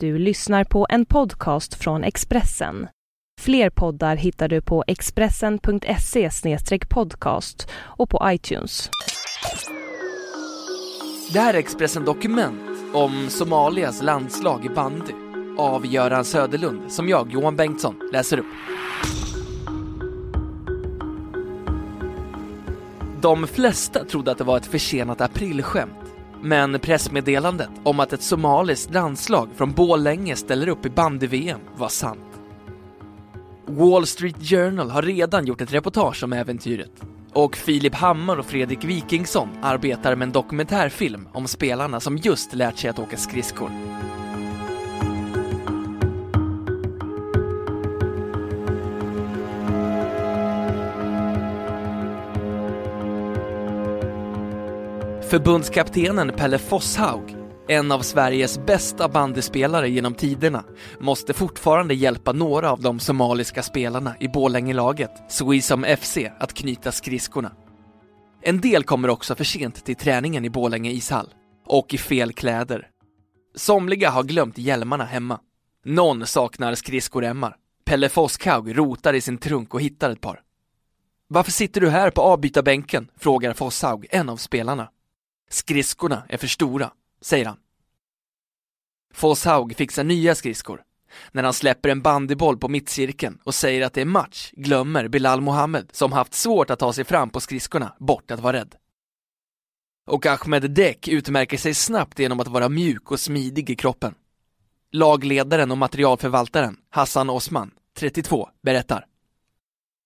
Du lyssnar på en podcast från Expressen. Fler poddar hittar du på expressen.se podcast och på iTunes. Det här är Expressen Dokument om Somalias landslag i bandy av Göran Söderlund som jag, Johan Bengtsson, läser upp. De flesta trodde att det var ett försenat aprilskämt men pressmeddelandet om att ett somaliskt landslag från Borlänge ställer upp i bandy-VM var sant. Wall Street Journal har redan gjort ett reportage om äventyret och Filip Hammar och Fredrik Wikingsson arbetar med en dokumentärfilm om spelarna som just lärt sig att åka skridskor. Förbundskaptenen Pelle Fosshaug, en av Sveriges bästa bandyspelare genom tiderna, måste fortfarande hjälpa några av de somaliska spelarna i Borlängelaget, Swesom FC, att knyta skridskorna. En del kommer också för sent till träningen i Borlänge ishall, och i fel kläder. Somliga har glömt hjälmarna hemma. Någon saknar skridskoremmar. Pelle Fosshaug rotar i sin trunk och hittar ett par. Varför sitter du här på avbytarbänken? frågar Fosshaug, en av spelarna. Skridskorna är för stora, säger han. Fosshaug fixar nya skridskor. När han släpper en bandyboll på mittcirkeln och säger att det är match glömmer Bilal Mohammed, som haft svårt att ta sig fram på skridskorna, bort att vara rädd. Och Ahmed Dek utmärker sig snabbt genom att vara mjuk och smidig i kroppen. Lagledaren och materialförvaltaren, Hassan Osman, 32, berättar.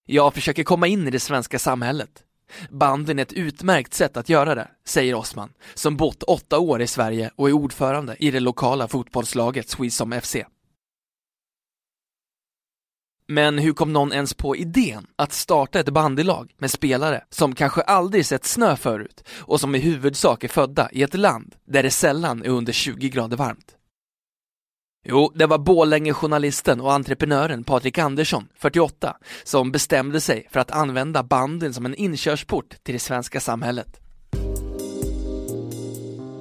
Jag försöker komma in i det svenska samhället. Banden är ett utmärkt sätt att göra det, säger Osman, som bott åtta år i Sverige och är ordförande i det lokala fotbollslaget Swesom FC. Men hur kom någon ens på idén att starta ett bandylag med spelare som kanske aldrig sett snö förut och som i huvudsak är födda i ett land där det sällan är under 20 grader varmt? Jo, det var Borlänge-journalisten och entreprenören Patrik Andersson, 48, som bestämde sig för att använda banden som en inkörsport till det svenska samhället.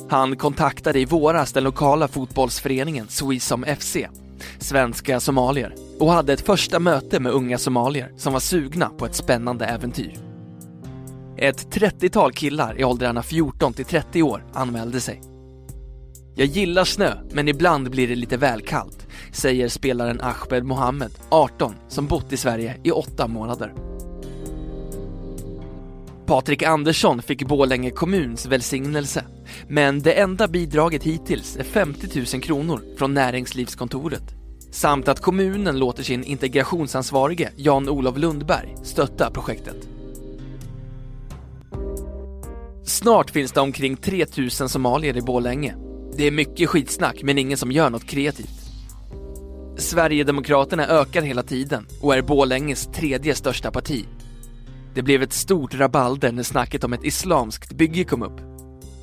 Han kontaktade i våras den lokala fotbollsföreningen Swesom FC, svenska somalier, och hade ett första möte med unga somalier som var sugna på ett spännande äventyr. Ett 30-tal killar i åldrarna 14 till 30 år anmälde sig. Jag gillar snö, men ibland blir det lite väl kallt, säger spelaren Ahmed Mohammed, 18, som bott i Sverige i åtta månader. Patrik Andersson fick Bålänge kommuns välsignelse, men det enda bidraget hittills är 50 000 kronor från näringslivskontoret. Samt att kommunen låter sin integrationsansvarige Jan-Olof Lundberg stötta projektet. Snart finns det omkring 3 000 somalier i Bålänge det är mycket skitsnack men ingen som gör något kreativt. Sverigedemokraterna ökar hela tiden och är Bålänges tredje största parti. Det blev ett stort rabalder när snacket om ett islamskt bygge kom upp.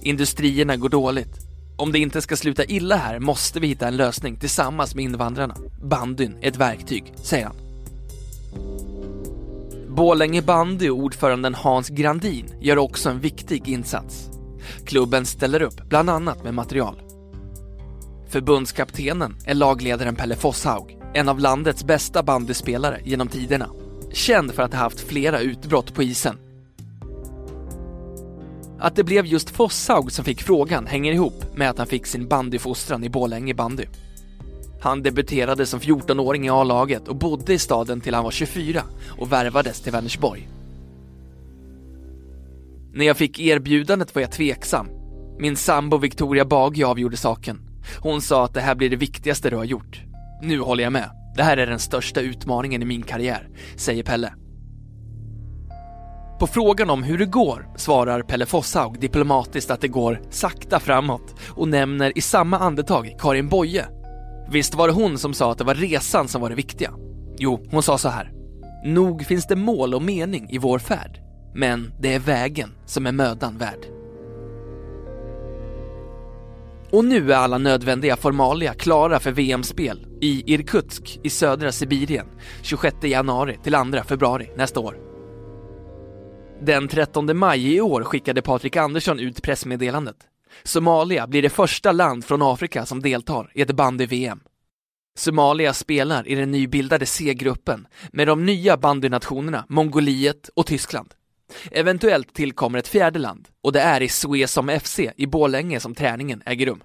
Industrierna går dåligt. Om det inte ska sluta illa här måste vi hitta en lösning tillsammans med invandrarna. Bandyn är ett verktyg, säger han. Bålänge bandy och ordföranden Hans Grandin gör också en viktig insats. Klubben ställer upp, bland annat med material. Förbundskaptenen är lagledaren Pelle Fosshaug, en av landets bästa bandyspelare genom tiderna. Känd för att ha haft flera utbrott på isen. Att det blev just Fosshaug som fick frågan hänger ihop med att han fick sin bandyfostran i Borlänge bandy. Han debuterade som 14-åring i A-laget och bodde i staden till han var 24 och värvades till Vänersborg. När jag fick erbjudandet var jag tveksam. Min sambo Victoria Bagge avgjorde saken. Hon sa att det här blir det viktigaste du har gjort. Nu håller jag med. Det här är den största utmaningen i min karriär, säger Pelle. På frågan om hur det går svarar Pelle Fosshaug diplomatiskt att det går sakta framåt och nämner i samma andetag Karin Boye. Visst var det hon som sa att det var resan som var det viktiga? Jo, hon sa så här. Nog finns det mål och mening i vår färd, men det är vägen som är mödan värd. Och nu är alla nödvändiga formalia klara för VM-spel i Irkutsk i södra Sibirien 26 januari till 2 februari nästa år. Den 13 maj i år skickade Patrik Andersson ut pressmeddelandet. Somalia blir det första land från Afrika som deltar i ett bandy-VM. Somalia spelar i den nybildade C-gruppen med de nya bandynationerna Mongoliet och Tyskland. Eventuellt tillkommer ett fjärde land och det är i Suesom FC i Borlänge som träningen äger rum.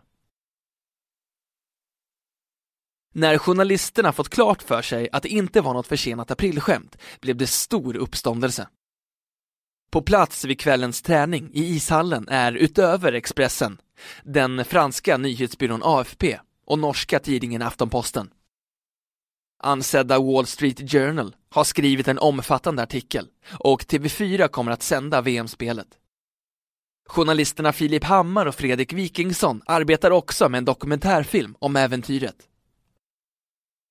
När journalisterna fått klart för sig att det inte var något försenat aprilskämt blev det stor uppståndelse. På plats vid kvällens träning i ishallen är utöver Expressen den franska nyhetsbyrån AFP och norska tidningen Aftonposten. Ansedda Wall Street Journal har skrivit en omfattande artikel och TV4 kommer att sända VM-spelet. Journalisterna Filip Hammar och Fredrik Wikingsson arbetar också med en dokumentärfilm om äventyret.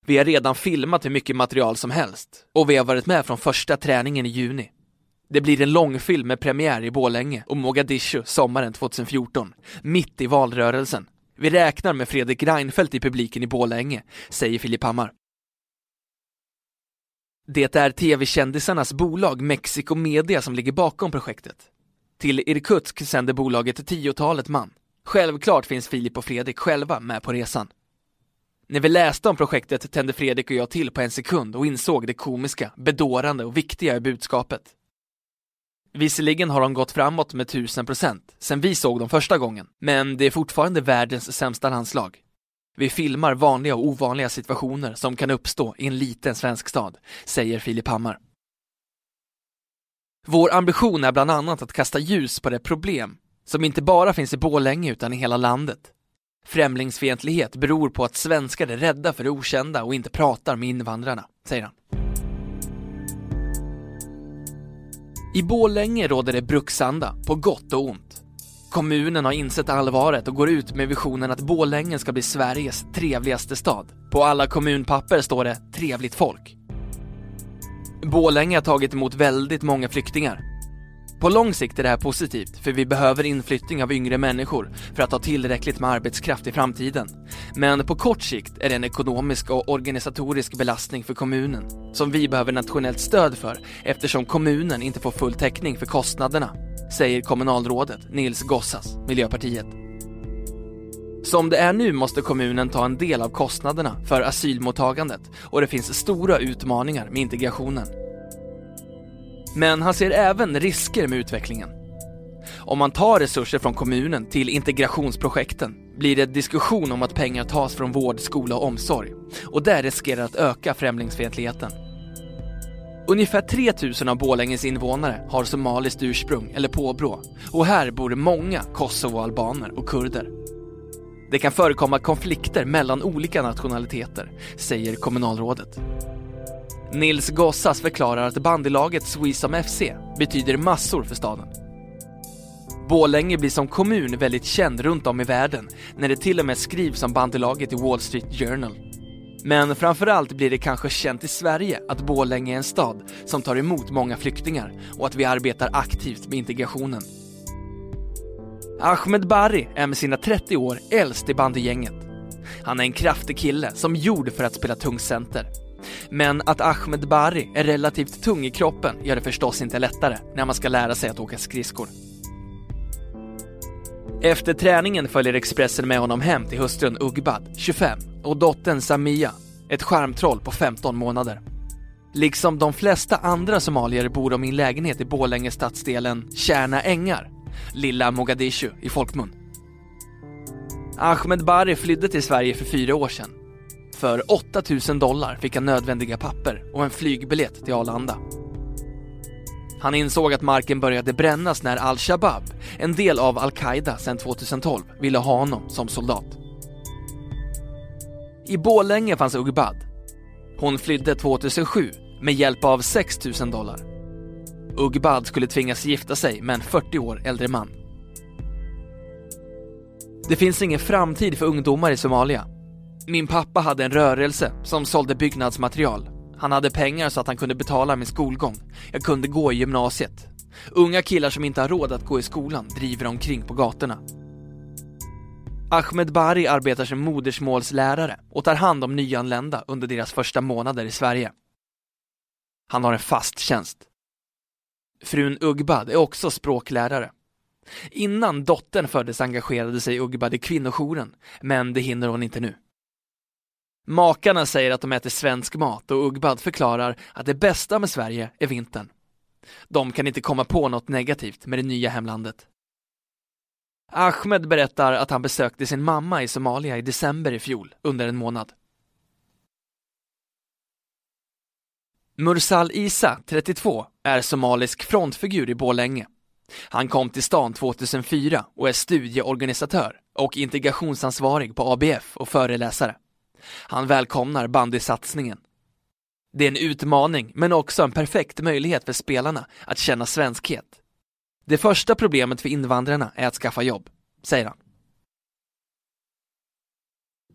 Vi har redan filmat hur mycket material som helst och vi har varit med från första träningen i juni. Det blir en långfilm med premiär i Bålänge och Mogadishu sommaren 2014, mitt i valrörelsen. Vi räknar med Fredrik Reinfeldt i publiken i Bålänge, säger Filip Hammar. Det är tv-kändisarnas bolag Mexico Media som ligger bakom projektet. Till Irkutsk sänder bolaget tiotalet man. Självklart finns Filip och Fredrik själva med på resan. När vi läste om projektet tände Fredrik och jag till på en sekund och insåg det komiska, bedårande och viktiga i budskapet. Visserligen har de gått framåt med tusen procent sen vi såg dem första gången, men det är fortfarande världens sämsta landslag. Vi filmar vanliga och ovanliga situationer som kan uppstå i en liten svensk stad, säger Filip Hammar. Vår ambition är bland annat att kasta ljus på det problem som inte bara finns i Bålänge utan i hela landet. Främlingsfientlighet beror på att svenskar är rädda för det okända och inte pratar med invandrarna, säger han. I Bålänge råder det bruksanda, på gott och ont. Kommunen har insett allvaret och går ut med visionen att Bålängen ska bli Sveriges trevligaste stad. På alla kommunpapper står det “trevligt folk”. Bålänge har tagit emot väldigt många flyktingar. På lång sikt är det här positivt, för vi behöver inflyttning av yngre människor för att ha tillräckligt med arbetskraft i framtiden. Men på kort sikt är det en ekonomisk och organisatorisk belastning för kommunen, som vi behöver nationellt stöd för eftersom kommunen inte får full täckning för kostnaderna, säger kommunalrådet Nils Gossas, Miljöpartiet. Som det är nu måste kommunen ta en del av kostnaderna för asylmottagandet och det finns stora utmaningar med integrationen. Men han ser även risker med utvecklingen. Om man tar resurser från kommunen till integrationsprojekten blir det diskussion om att pengar tas från vård, skola och omsorg. Och det riskerar att öka främlingsfientligheten. Ungefär 3000 av Borlänges invånare har somaliskt ursprung eller påbrå och här bor många kosovoalbaner och kurder. Det kan förekomma konflikter mellan olika nationaliteter, säger kommunalrådet. Nils Gossas förklarar att bandylaget Swisam FC betyder massor för staden. Borlänge blir som kommun väldigt känd runt om i världen när det till och med skrivs om bandylaget i Wall Street Journal. Men framförallt blir det kanske känt i Sverige att Borlänge är en stad som tar emot många flyktingar och att vi arbetar aktivt med integrationen. Ahmed Bari är med sina 30 år äldst i bandygänget. Han är en kraftig kille som gjord för att spela tungcenter. Men att Ahmed Bari är relativt tung i kroppen gör det förstås inte lättare när man ska lära sig att åka skridskor. Efter träningen följer Expressen med honom hem till hustrun Ugbad, 25, och dottern Samia, ett skärmtroll på 15 månader. Liksom de flesta andra somalier bor de i en lägenhet i Borlänge stadsdelen Kärna Ängar, lilla Mogadishu i folkmun. Ahmed Bari flydde till Sverige för fyra år sedan för 8000 dollar fick han nödvändiga papper och en flygbiljett till Arlanda. Han insåg att marken började brännas när al-Shabab, en del av al-Qaida sedan 2012, ville ha honom som soldat. I Bålänge fanns Ugbad. Hon flydde 2007 med hjälp av 6 000 dollar. Ugbad skulle tvingas gifta sig med en 40 år äldre man. Det finns ingen framtid för ungdomar i Somalia min pappa hade en rörelse som sålde byggnadsmaterial. Han hade pengar så att han kunde betala min skolgång. Jag kunde gå i gymnasiet. Unga killar som inte har råd att gå i skolan driver omkring på gatorna. Ahmed Bari arbetar som modersmålslärare och tar hand om nyanlända under deras första månader i Sverige. Han har en fast tjänst. Frun Ugbad är också språklärare. Innan dottern föddes engagerade sig Ugbad i kvinnojouren, men det hinner hon inte nu. Makarna säger att de äter svensk mat och Ugbad förklarar att det bästa med Sverige är vintern. De kan inte komma på något negativt med det nya hemlandet. Ahmed berättar att han besökte sin mamma i Somalia i december i fjol, under en månad. Mursal Isa, 32, är somalisk frontfigur i Borlänge. Han kom till stan 2004 och är studieorganisatör och integrationsansvarig på ABF och föreläsare. Han välkomnar bandysatsningen. Det är en utmaning, men också en perfekt möjlighet för spelarna att känna svenskhet. Det första problemet för invandrarna är att skaffa jobb, säger han.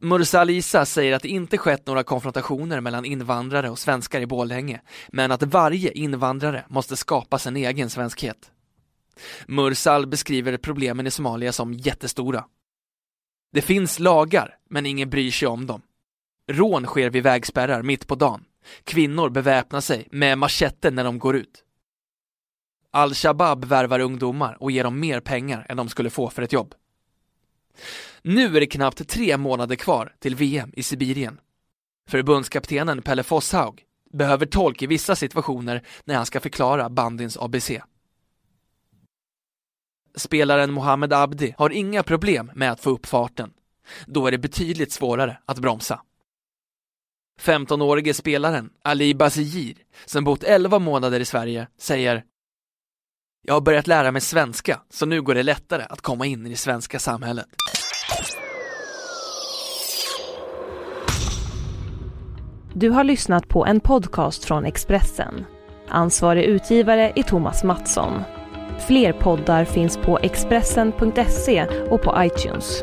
Mursa Alisa säger att det inte skett några konfrontationer mellan invandrare och svenskar i Borlänge, men att varje invandrare måste skapa sin egen svenskhet. Mursal beskriver problemen i Somalia som jättestora. Det finns lagar, men ingen bryr sig om dem. Rån sker vid vägspärrar mitt på dagen. Kvinnor beväpnar sig med machetter när de går ut. Al-Shabab värvar ungdomar och ger dem mer pengar än de skulle få för ett jobb. Nu är det knappt tre månader kvar till VM i Sibirien. Förbundskaptenen Pelle Fosshaug behöver tolk i vissa situationer när han ska förklara bandins ABC. Spelaren Mohamed Abdi har inga problem med att få upp farten. Då är det betydligt svårare att bromsa. 15-årige spelaren Ali Bazir, som bott 11 månader i Sverige, säger Jag har börjat lära mig svenska, så nu går det lättare att komma in i det svenska samhället. Du har lyssnat på en podcast från Expressen. Ansvarig utgivare är Thomas Mattsson. Fler poddar finns på Expressen.se och på iTunes.